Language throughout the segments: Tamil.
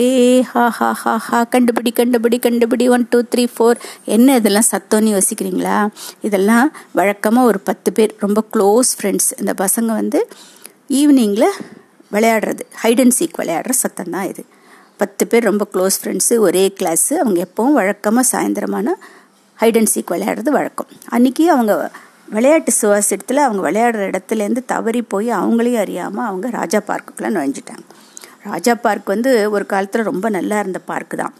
ஏ ஹா ஹா ஹா ஹா கண்டுபிடி கண்டுபிடி கண்டுபிடி. ஒன் டூ த்ரீ ஃபோர் என்ன இதெல்லாம் சத்தம்னு யோசிக்கிறீங்களா? இதெல்லாம் வழக்கமாக ஒரு பத்து பேர் ரொம்ப க்ளோஸ் ஃப்ரெண்ட்ஸ் இந்த பசங்க வந்து ஈவினிங்கில் விளையாடுறது. ஹைட் அண்ட் சீக் விளையாடுற சத்தம் தான் இது. பத்து பேர் ரொம்ப க்ளோஸ் ஃப்ரெண்ட்ஸு ஒரே கிளாஸு அவங்க எப்போவும் வழக்கமாக சாயந்தரமான ஹைட் அண்ட் சீக் விளையாடுறது வழக்கம். அன்றைக்கி அவங்க விளையாட்டு சுவாசத்தில் அவங்க விளையாடுற இடத்துலேருந்து தவறி போய் அவங்களையும் அறியாமல் அவங்க ராஜா பார்க்குக்குள்ளே நுழைஞ்சிட்டாங்க. ராஜா பார்க் வந்து ஒரு காலத்தில் ரொம்ப நல்லா இருந்த பார்க்கு தான்.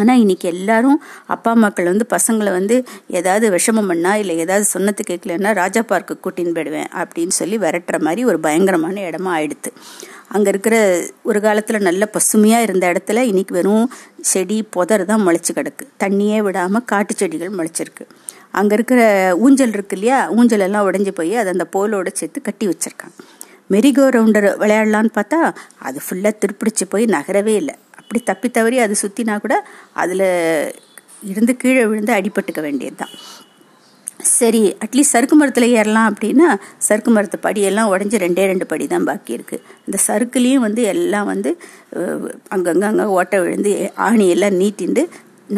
ஆனால் இன்னைக்கு எல்லாரும் அப்பா அம்மாக்கள் வந்து பசங்களை வந்து ஏதாவது விஷமம் பண்ணா இல்லை ஏதாவது சொன்னது கேட்கலன்னா ராஜா பார்க்கு கூட்டின்னு போயிடுவேன் அப்படின்னு சொல்லி விரட்டுற மாதிரி ஒரு பயங்கரமான இடமா ஆயிடுத்து. அங்கே இருக்கிற ஒரு காலத்தில் நல்ல பசுமையாக இருந்த இடத்துல இன்னைக்கு வெறும் செடி புதர் தான் முளைச்சி கிடக்கு. தண்ணியே விடாமல் காட்டு செடிகள் முளைச்சிருக்கு. அங்கே இருக்கிற ஊஞ்சல் இருக்கு இல்லையா? ஊஞ்சல் எல்லாம் உடஞ்சி போய் அதை அந்த போலோட சேர்த்து கட்டி வச்சிருக்காங்க. மெரிகோ ரவுண்டர் விளையாடலான்னு பார்த்தா அது ஃபுல்லாக திருப்பிடிச்சு போய் நகரவே இல்லை. அப்படி தப்பி தவறி அது சுற்றினா கூட அதில் இருந்து கீழே விழுந்து அடிபட்டுக்க வேண்டியது தான் சரி அட்லீஸ்ட் சறுக்கு மரத்தில் ஏறலாம் அப்படின்னா சறுக்கு மரத்து படியெல்லாம் உடஞ்சி ரெண்டே ரெண்டு படி தான் பாக்கி இருக்குது இந்த சறுக்குலேயும் வந்து எல்லாம் வந்து அங்கங்கே அங்கே ஓட்டை விழுந்து ஆணியெல்லாம் நீட்டிண்டு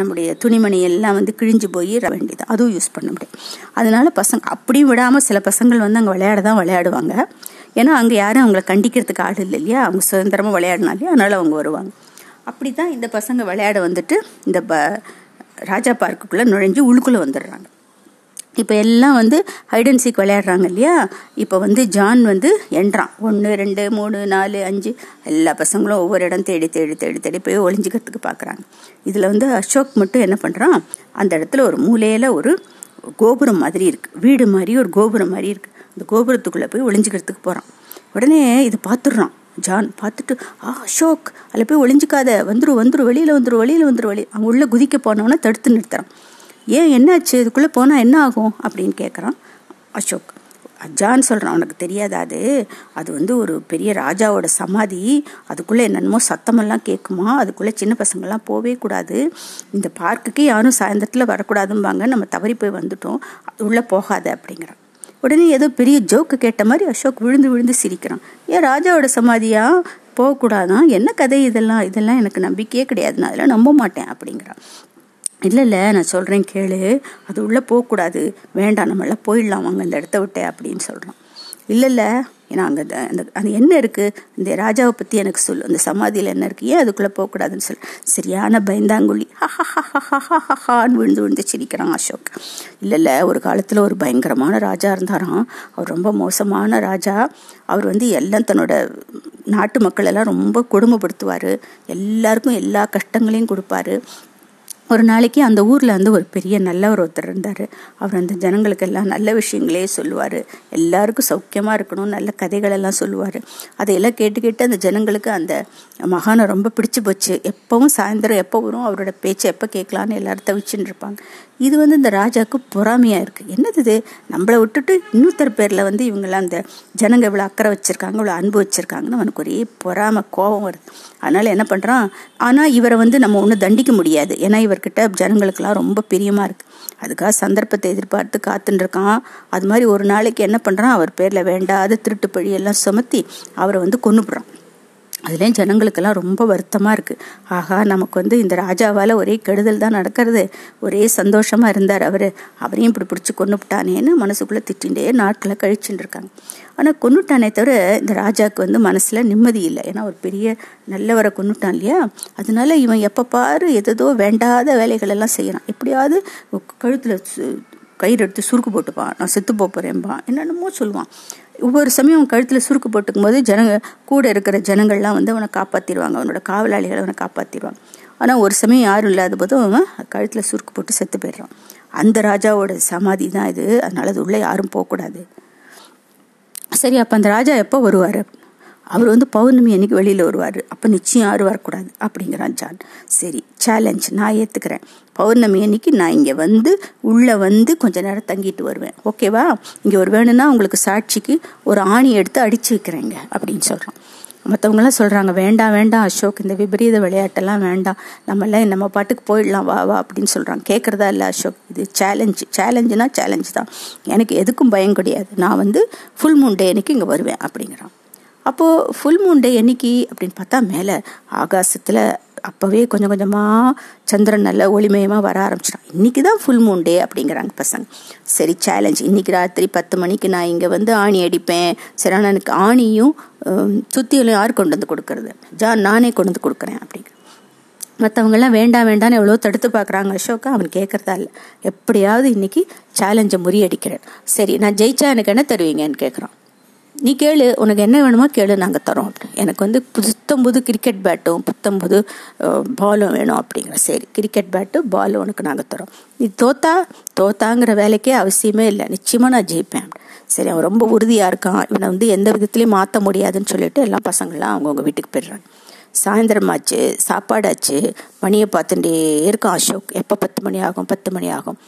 நம்முடைய துணிமணி எல்லாம் வந்து கிழிஞ்சு போய் வேண்டியது அதுவும் யூஸ் பண்ண முடியும். அதனால பசங்க அப்படியும் விடாமல் சில பசங்கள் வந்து அங்கே விளையாட தான் விளையாடுவாங்க. ஏன்னா அங்கே யாரும் அவங்கள கண்டிக்கிறதுக்கு ஆள் இல்லை இல்லையா? அவங்க சுதந்திரமாக விளையாடினா இல்லையா? அதனால் அவங்க வருவாங்க. அப்படி தான் இந்த பசங்க விளையாட வந்துட்டு இந்த ப ராஜா பார்க்குக்குள்ளே நுழைஞ்சு உள்ளுக்குள்ளே வந்துடுறாங்க. இப்போ எல்லாம் வந்து ஹைட் அண்ட் சீக் விளையாடுறாங்க இல்லையா? இப்போ வந்து ஜான் வந்து எண்றான் ஒன்று ரெண்டு மூணு நாலு அஞ்சு எல்லா பசங்களும் ஒவ்வொரு இடம் தேடி தேடி தேடி தேடி போய் ஒளிஞ்சிக்கிறதுக்கு பார்க்குறாங்க இதில் வந்து அசோக் மட்டும் என்ன பண்ணுறான் அந்த இடத்துல ஒரு மூலையில் ஒரு கோபுரம் மாதிரி இருக்குது வீடு மாதிரி ஒரு கோபுரம் மாதிரி இருக்குது அந்த கோபுரத்துக்குள்ளே போய் ஒளிஞ்சிக்கிறதுக்கு போகிறான் உடனே இது பார்த்துடுறான். ஜான் பார்த்துட்டு ஆ அசோக் அதில் போய் ஒளிஞ்சிக்காத. வந்துடும் வந்துடும் வெளியில் வந்துடும் வெளியில் வந்துடும் வெளியே அவங்க உள்ளே குதிக்க போனவொன்னே தடுத்து நிறுத்துறான். ஏன் என்னாச்சு? இதுக்குள்ளே போனால் என்ன ஆகும்? அப்படின்னு கேட்குறான் அசோக். ஜான் சொல்கிறான் உனக்கு தெரியாதா அது? அது வந்து ஒரு பெரிய ராஜாவோட சமாதி. அதுக்குள்ளே என்னென்னமோ சத்தமெல்லாம் கேட்குமா அதுக்குள்ளே சின்ன பசங்கள்லாம் போவே கூடாது. இந்த பார்க்குக்கு யாரும் சாயந்தரத்தில் வரக்கூடாதும்பாங்க. நம்ம தவறி போய் வந்துட்டோம். உள்ளே போகாத அப்படிங்கிறான். உடனே ஏதோ பெரிய ஜோக்கு கேட்ட மாதிரி அசோக் விழுந்து விழுந்து சிரிக்கிறான். ஏன் ராஜாவோட சமாதியா? போகக்கூடாதான் என்ன கதை இதெல்லாம்? இதெல்லாம் எனக்கு நம்பிக்கையே கிடையாது. நான் அதெல்லாம் நம்ப மாட்டேன் அப்படிங்கிறான். இல்லை இல்லை நான் சொல்கிறேன் கேளு. அது உள்ளே போகக்கூடாது. வேண்டாம் நம்மளாம் போயிடலாம். வாங்க இந்த இடத்த விட்டு அப்படின்னு சொல்கிறான் இல்லை இல்லை ஏன்னா அங்கே அந்த அது என்ன இருக்குது இந்த ராஜாவை பற்றி எனக்கு சொல்லு அந்த சமாதியில் என்ன இருக்குது ஏன் அதுக்குள்ளே போகக்கூடாதுன்னு சொல்லு சரியான பயந்தாங்குழி. ஹஹான்னு விழுந்து விழுந்து சிரிக்கிறான் அசோக். இல்லை இல்லை ஒரு காலத்தில் ஒரு பயங்கரமான ராஜா இருந்தாராம். அவர் ரொம்ப மோசமான ராஜா. அவர் வந்து எல்லாம் தன்னோட நாட்டு மக்கள் எல்லாம் ரொம்ப கொடுமைப்படுத்துவார். எல்லாருக்கும் எல்லா கஷ்டங்களையும் கொடுப்பாரு. ஒரு நாளைக்கு அந்த ஊரில் வந்து ஒரு பெரிய நல்லவர் ஒருத்தர் இருந்தார். அவர் அந்த ஜனங்களுக்கு எல்லாம் நல்ல விஷயங்களே சொல்லுவார். எல்லாருக்கும் சௌக்கியமாக இருக்கணும் நல்ல கதைகளெல்லாம் சொல்லுவார். அதையெல்லாம் கேட்டு கேட்டு அந்த ஜனங்களுக்கு அந்த மகானை ரொம்ப பிடிச்சி போச்சு. எப்பவும் சாயந்தரம் எப்போ வரும் அவரோட பேச்சை எப்போ கேட்கலான்னு எல்லாரும் தவிச்சுட்டு இருப்பாங்க. இது வந்து இந்த ராஜாவுக்கு பொறாமையாக இருக்குது என்னது இது? நம்மளை விட்டுட்டு இன்னொருத்தர் பேரில் வந்து இவங்கெல்லாம் அந்த ஜனங்க இவ்வளோ அக்கறை வச்சுருக்காங்க இவ்வளோ அன்பு வச்சுருக்காங்கன்னு அவனுக்கு ஒரே பொறாமை கோபம் வருது. அதனால் என்ன பண்ணுறான் ஆனால் இவரை வந்து நம்ம ஒன்றும் தண்டிக்க முடியாது. ஏன்னா அவர்கிட்ட ஜனங்களுக்கெல்லாம் ரொம்ப பிரியமாக இருக்குது அதுக்காக சந்தர்ப்பத்தை எதிர்பார்த்து காத்துட்டுருக்கான் அது மாதிரி ஒரு நாளைக்கு என்ன பண்ணுறான் அவர் பேரில் வேண்டாத திருட்டு பழி எல்லாம் சுமத்தி அவரை வந்து கொண்டுபிடுறான் அதுலேயும் ஜனங்களுக்கெல்லாம் ரொம்ப வருத்தமாக இருக்குது ஆகா நமக்கு வந்து இந்த ராஜாவால் ஒரே கெடுதல் தான் நடக்கிறது. ஒரே சந்தோஷமாக இருந்தார் அவர். அவரையும் இப்படி பிடிச்சி கொண்டுவிட்டானேன்னு மனசுக்குள்ளே திட்டின்றே நாட்களை கழிச்சுட்டு இருக்காங்க. ஆனால் கொண்டுட்டானே தவிர இந்த ராஜாவுக்கு வந்து மனசில் நிம்மதி இல்லை. ஏன்னா ஒரு பெரிய நல்லவரை கொண்டுட்டான் இல்லையா? அதனால இவன் எப்போ பாரு எதோ வேண்டாத வேலைகளெல்லாம் செய்கிறான் எப்படியாவது கழுத்தில் கயிறு எடுத்து சுருக்கு போட்டுப்பான். நான் செத்து போகிறேன்பான் என்னென்னமோ சொல்லுவான். ஒவ்வொரு சமயம் கழுத்தில் சுருக்கு போட்டுக்கும் போது ஜனங்க கூட இருக்கிற ஜனங்கள்லாம் வந்து அவனை காப்பாற்றிடுவாங்க அவனோட காவலாளிகளை அவனை காப்பாற்றிடுவாங்க ஆனால் ஒரு சமயம் யாரும் இல்லாத போதும் அவன் கழுத்தில் சுருக்கு போட்டு செத்து போயிடுறான். அந்த ராஜாவோட சமாதி தான் இது. அதனால அது உள்ளே யாரும் போகக்கூடாது. சரி அப்போ அந்த ராஜா எப்போ வருவார்? அவர் வந்து பௌர்ணமி அன்னைக்கு வெளியில் வருவார். அப்போ நிச்சயம் யாரும் வரக்கூடாது. அப்படிங்கிறான் ஜான். சரி சேலஞ்ச் நான் ஏற்றுக்கிறேன் பௌர்ணமி அன்னைக்கு நான் இங்கே வந்து உள்ளே வந்து கொஞ்ச நேரம் தங்கிட்டு வருவேன். ஓகேவா இங்கே ஒரு வேணும்னா உங்களுக்கு சாட்சிக்கு ஒரு ஆணி எடுத்து அடிச்சு வைக்கிறேங்க அப்படின்னு சொல்கிறான் மற்றவங்களாம் சொல்கிறாங்க வேண்டாம் வேண்டாம் அசோக் இந்த விபரீத விளையாட்டெல்லாம் வேண்டாம். நம்மளாம் நம்ம பாட்டுக்கு போயிடலாம் வா வா அப்படின்னு சொல்கிறாங்க கேட்குறதா இல்லை அசோக்? இது சேலஞ்சு சேலஞ்சுனா சேலஞ்சு தான். எனக்கு எதுக்கும் பயம் கிடையாது. நான் வந்து ஃபுல் மூன் டே அன்னைக்கு இங்கே வருவேன் அப்படிங்கிறான். அப்போது ஃபுல் மூன் டே என்னைக்கு அப்படின்னு பார்த்தா மேலே ஆகாசத்தில் அப்போவே கொஞ்சம் கொஞ்சமாக சந்திரன் நல்ல ஒளிமயமாக வர ஆரம்பிச்சிட்டான். இன்றைக்கி தான் ஃபுல் மூன் டே அப்படிங்கிறாங்க பசங்க. சரி சேலஞ்ச் இன்றைக்கி ராத்திரி பத்து மணிக்கு நான் இங்கே வந்து ஆணி அடிப்பேன். சரி ஆனால் எனக்கு ஆணியும் சுத்தியிலும் யார் கொண்டு வந்து கொடுக்கறது? ஜான் நானே கொண்டு வந்து கொடுக்குறேன் அப்படிங்கிற. மற்றவங்கெல்லாம் வேண்டாம் வேண்டாம்னு எவ்வளோ தடுத்து பார்க்குறாங்க அசோக்கா அவன் கேட்குறதா இல்லை. எப்படியாவது இன்னைக்கு சேலஞ்சை முறியடிக்கிறேன். சரி நான் ஜெயிச்சா எனக்கு என்ன தருவீங்கன்னு கேட்குறான் நீ கேளு உனக்கு என்ன வேணுமோ கேளு நாங்கள் தரோம் அப்படின்னு. எனக்கு வந்து புத்தம்போது கிரிக்கெட் பேட்டும் புத்தம்போது பாலும் வேணும் அப்படிங்கிற. சரி கிரிக்கெட் பேட்டு பால் உனக்கு நாங்கள் தரோம். நீ தோத்தா தோத்தாங்கிற வேலைக்கே அவசியமே இல்லை. நிச்சயமாக நான் ஜெயிப்பேன் சரி அவன் ரொம்ப உறுதியாக இருக்கான். இவனை வந்து எந்த விதத்துலையும் மாற்ற முடியாதுன்னு சொல்லிட்டு எல்லா பசங்களாம் அவங்கவுங்க வீட்டுக்கு போயிடுறாங்க. சாயந்தரமாச்சு சாப்பாடாச்சு மணியை பார்த்துட்டே இருக்கான் அசோக். எப்போ பத்து மணி ஆகும்? பத்து மணி ஆகும்.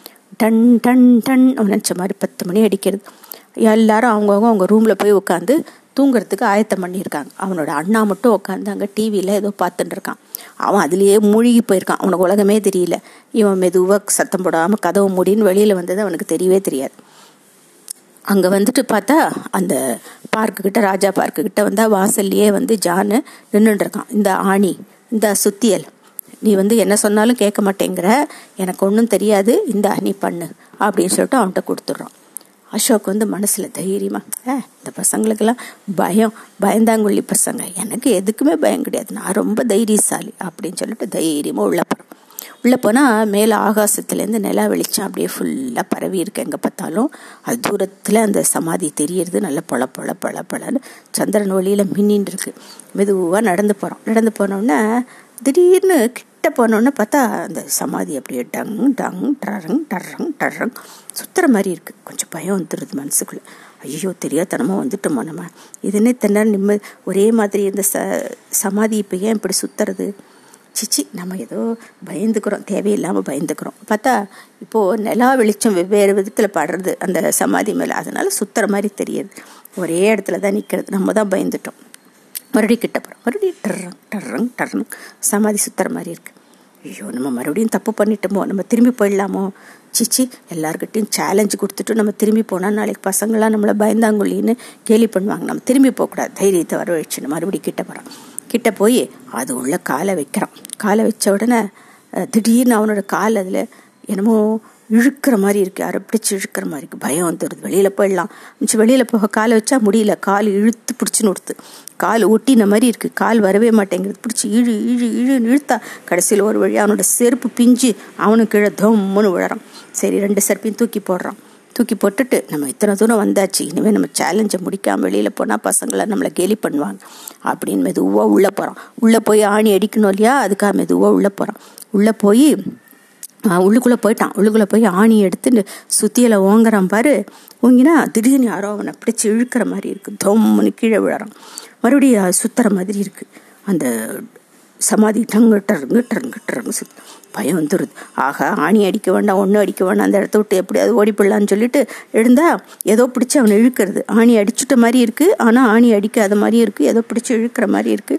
டன் டன் டன் நினச்ச மாதிரி பத்து மணி அடிக்கிறது. எல்லாரும் அவங்கவுங்க அவங்க ரூமில் போய் உட்காந்து தூங்குறதுக்கு ஆயத்தம் பண்ணியிருக்காங்க. அவனோட அண்ணா மட்டும் உட்காந்து அங்கே டிவியில் ஏதோ பார்த்துட்டு இருக்கான். அவன் அதுலேயே மூழ்கி போயிருக்கான். அவனுக்கு உலகமே தெரியல. இவன் மெதுவாக சத்தம் போடாமல் கதவு மூடின்னு வெளியில் வந்தது அவனுக்கு தெரியவே தெரியாது. அங்கே வந்துட்டு பார்த்தா அந்த பார்க்குக்கிட்ட ராஜா பார்க்குக்கிட்ட வந்தால் வாசல்லையே வந்து ஜானு நின்றுட்டுருக்கான் இந்த ஆணி இந்த சுத்தியல் நீ வந்து என்ன சொன்னாலும் கேட்க மாட்டேங்கிற. எனக்கு ஒன்றும் தெரியாது. இந்த நீ பண்ணு அப்படின்னு சொல்லிட்டு அவன்கிட்ட கொடுத்துட்றான். அசோக் வந்து மனசில் தைரியமாக ஏ இந்த பசங்களுக்கெல்லாம் பயம் பயந்தாங்குள்ளி பசங்க. எனக்கு எதுக்குமே பயம் கிடையாது. நான் ரொம்ப தைரியசாலி அப்படின்னு சொல்லிட்டு தைரியமாக உள்ள போகிறோம் உள்ளே போனால் மேலே ஆகாசத்துலேருந்து நிலா வெளிச்சம் அப்படியே ஃபுல்லாக பரவி இருக்கு. எங்கே பார்த்தாலும் அது தூரத்தில் அந்த சமாதி தெரியறது நல்ல பொல பொல பொல பொலன்னு சந்திரன் ஒளியில் மின்னின்னு இருக்கு. மெதுவாக நடந்து போகிறோம் நடந்து போனோன்னா திடீர்னு கிட்ட போனோடனே பார்த்தா அந்த சமாதி அப்படியே டங் டங் டரங் டரங் டரங் சுத்துற மாதிரி இருக்குது கொஞ்சம் பயம் வந்துடுது மனசுக்குள்ளே. ஐயோ தெரியாதனமாக வந்துட்டோமோ நம்ம. இதுன்னே தென்ன நிம்ம ஒரே மாதிரி இந்த ச சமாதி இப்போ ஏன் இப்படி சுத்துறது? சிச்சி நம்ம ஏதோ பயந்துக்கிறோம். தேவையில்லாமல் பயந்துக்கிறோம். பார்த்தா இப்போது நிலா வெளிச்சம் வெவ்வேறு விதத்தில் படுறது அந்த சமாதி மேலே. அதனால் சுத்துற மாதிரி தெரியுது. ஒரே இடத்துல தான் நிற்கிறது நம்ம தான் பயந்துட்டோம். மறுபடியும் கிட்ட போகிறோம் மறுபடியும் டர்றங் டர்றங் டர்றங். சமாதி சுத்துற மாதிரி இருக்குது ஐயோ நம்ம மறுபடியும் தப்பு பண்ணிட்டோமோ? நம்ம திரும்பி போயிடலாமோ? சிச்சி எல்லாருக்கிட்டையும் சேலஞ்சு கொடுத்துட்டு நம்ம திரும்பி போனால் நாளைக்கு பசங்களாம் நம்மளை பயந்தாங்குள்ளின்னு கேலி பண்ணுவாங்க. நம்ம திரும்பி போகக்கூடாது. தைரியத்தை வரவழைச்சு மறுபடியும் கிட்ட போகிறோம் கிட்ட போய் அது உள்ள காலை வைக்கிறான் காலை வச்ச உடனே திடீர்னு அவனோட கால் அதில் என்னமோ இழுக்கிற மாதிரி இருக்குது யாரை பிடிச்சி இழுக்கிற மாதிரி இருக்குது பயம் வந்துடுது வெளியில் போயிடலாம். மிச்சம் வெளியில் போக காலை வச்சா முடியல. கால் இழுத்து பிடிச்சின்னு ஒடுத்து கால் ஒட்டின மாதிரி இருக்குது கால் வரவே மாட்டேங்கிறது பிடிச்சி இழு இழு இழுன்னு இழுத்தா கடைசியில் ஒரு வழி அவனோட செருப்பு பிஞ்சு அவனுக்கு கீழே தொம்முன்னு விழறான். சரி ரெண்டு செருப்பையும் தூக்கி போடுறான். தூக்கி போட்டுட்டு நம்ம இத்தனை தூரம் வந்தாச்சு. இனிமேல் நம்ம சேலஞ்சை முடிக்காமல் வெளியில் போனால் பசங்களை நம்மளை கேலி பண்ணுவாங்க. அப்படின்னு மெதுவாக உள்ளே போகிறோம் உள்ளே போய் ஆணி அடிக்கணும் இல்லையா? அதுக்காக மெதுவாக உள்ளே போகிறோம் உள்ளே போய் உள்ளுக்குள்ளே போயிட்டான். உள்ளுக்குள்ளே போய் ஆணி எடுத்துட்டு சுத்தியில் ஓங்குறான் பாரு. ஓங்கினா திடீர்னு யாரோ அவனை பிடிச்சி இழுக்கிற மாதிரி இருக்குது தொம்முன்னு கீழே விழறான். மறுபடியும் சுத்துற மாதிரி இருக்குது அந்த சமாதி டங்கு டருங்கு டருங்கு டருங்கு சுத்து. பயம் வந்துடுது ஆகா ஆணி அடிக்க வேண்டாம் ஒன்றும் அடிக்க வேண்டாம் அந்த இடத்த விட்டு எப்படியாவது ஓடி போடலான்னு சொல்லிட்டு எழுந்தா ஏதோ பிடிச்சி அவனை இழுக்கிறது. ஆணி அடிச்சுட்ட மாதிரி இருக்கு ஆனால் ஆணி அடிக்காத மாதிரி இருக்கு ஏதோ பிடிச்சி இழுக்கிற மாதிரி இருக்கு.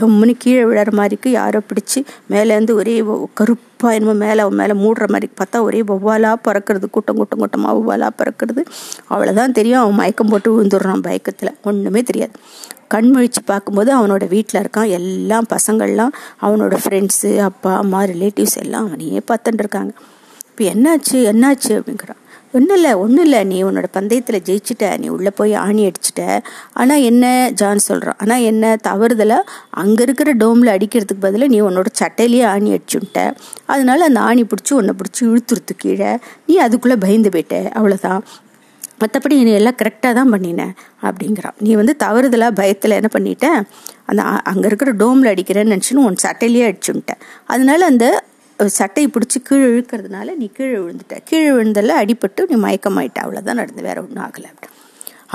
தொம்முன்னு கீழே விழற மாதிரி இருக்கு யாரோ பிடிச்சி மேலேருந்து ஒரே கருப்பாக என்னமோ மேலே அவன் மேலே மூடுற மாதிரி பார்த்தா ஒரே ஒவ்வாலாக பறக்கிறது கூட்டம் கூட்டம் கூட்டமாக வவ்வாலாக பறக்கிறது. அவ்வளோதான் தெரியும் அவன் மயக்கம் போட்டு விழுந்துடுறான் பயக்கத்தில். ஒன்றுமே தெரியாது. கண் முழிச்சு பார்க்கும்போது அவனோட வீட்டில் இருக்கான். எல்லாம் பசங்கள்லாம் அவனோட ஃப்ரெண்ட்ஸு அப்பா அம்மா ரிலேட்டிவ்ஸ் எல்லாம் அவனையே பார்த்துட்டு இருக்காங்க. இப்போ என்னாச்சு என்னாச்சு அப்படிங்கிறான். ஒன்றும் இல்லை ஒன்றும் இல்லை. நீ உன்னோட பந்தயத்தில் ஜெயிச்சிட்ட நீ உள்ளே போய் ஆணி அடிச்சிட்ட. ஆனால் என்ன ஜான் சொல்கிறான் ஆனால் என்ன தவறுதலாக அங்கே இருக்கிற டோமில் அடிக்கிறதுக்கு பதிலாக நீ உன்னோட சட்டையிலேயே ஆணி அடிச்சுட்ட. அதனால அந்த ஆணி பிடிச்சி உன்னை பிடிச்சி இழுத்துருத்து கீழே நீ அதுக்குள்ளே பயந்து போயிட்ட. அவ்வளோதான் மற்றபடி நீ எல்லாம் கரெக்டாக தான் பண்ணினேன் அப்படிங்கிறான். நீ வந்து தவறுதலாக பயத்தில் என்ன பண்ணிட்ட? அந்த அங்கே இருக்கிற டோமில் அடிக்கிறேன்னு நினச்சின்னு உன் சட்டையிலேயே அடிச்சுன்ட்டேன் அதனால அந்த சட்டையை பிடிச்சி கீழே இழுக்கிறதுனால நீ கீழே விழுந்துட்ட. கீழே விழுந்ததில் அடிபட்டு நீ மயக்கமாயிட்ட. அவ்வளோதான் நடந்து வேற ஒன்றும் ஆகலை அப்படி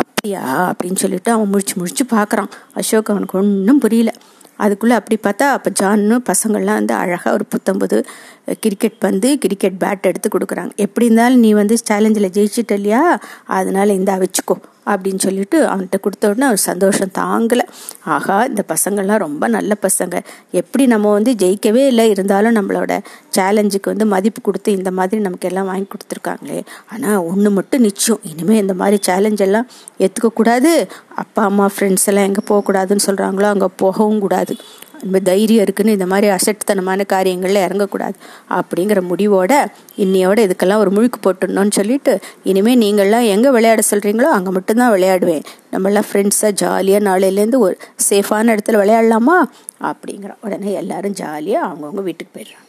அப்படியா? அப்படின்னு சொல்லிட்டு அவன் முழிச்சு முழிச்சு பார்க்குறான். அசோக் அவனுக்கு ஒன்றும் புரியல. அதுக்குள்ளே அப்படி பார்த்தா அப்போ ஜான்னு பசங்கள்லாம் வந்து அழகாக ஒரு புத்தம்புது கிரிக்கெட் பந்து கிரிக்கெட் பேட் எடுத்து கொடுக்குறாங்க. எப்படி இருந்தாலும் நீ வந்து சேலஞ்சில் ஜெயிச்சிட்ட இல்லையா அதனால இந்தா வச்சுக்கோ. அப்படின்னு சொல்லிட்டு அவன்கிட்ட கொடுத்த உடனே அவர் சந்தோஷம் தாங்கலை. ஆகா இந்த பசங்கள்லாம் ரொம்ப நல்ல பசங்க. எப்படி நம்ம வந்து ஜெயிக்கவே இல்லை இருந்தாலும் நம்மளோட சேலஞ்சுக்கு வந்து மதிப்பு கொடுத்து இந்த மாதிரி நமக்கு எல்லாம் வாங்கி கொடுத்துருக்காங்களே. ஆனால் ஒன்று மட்டும் நிச்சயம். இனிமேல் இந்த மாதிரி சேலஞ்ச் எல்லாம் ஏற்றுக்கக்கூடாது அப்பா அம்மா ஃப்ரெண்ட்ஸ் எல்லாம் எங்கே போகக்கூடாதுன்னு சொல்கிறாங்களோ அங்கே போகவும் கூடாது. நம்ம தைரியம் இருக்குன்னு இந்த மாதிரி அசட்டுத்தனமான காரியங்களில் இறங்கக்கூடாது. அப்படிங்கிற முடிவோட இன்னையோட இதுக்கெல்லாம் ஒரு முழுக்கு போட்டுடணும்னு சொல்லிட்டு இனிமேல் நீங்கள்லாம் எங்கே விளையாட சொல்கிறீங்களோ அங்கே மட்டும்தான் விளையாடுவேன். நம்மளாம் ஃப்ரெண்ட்ஸாக ஜாலியாக நாளையிலேருந்து ஒரு சேஃபான இடத்துல விளையாடலாமா? அப்படிங்கிற உடனே எல்லாரும் ஜாலியாக அவங்கவுங்க வீட்டுக்கு போயிடுறாங்க.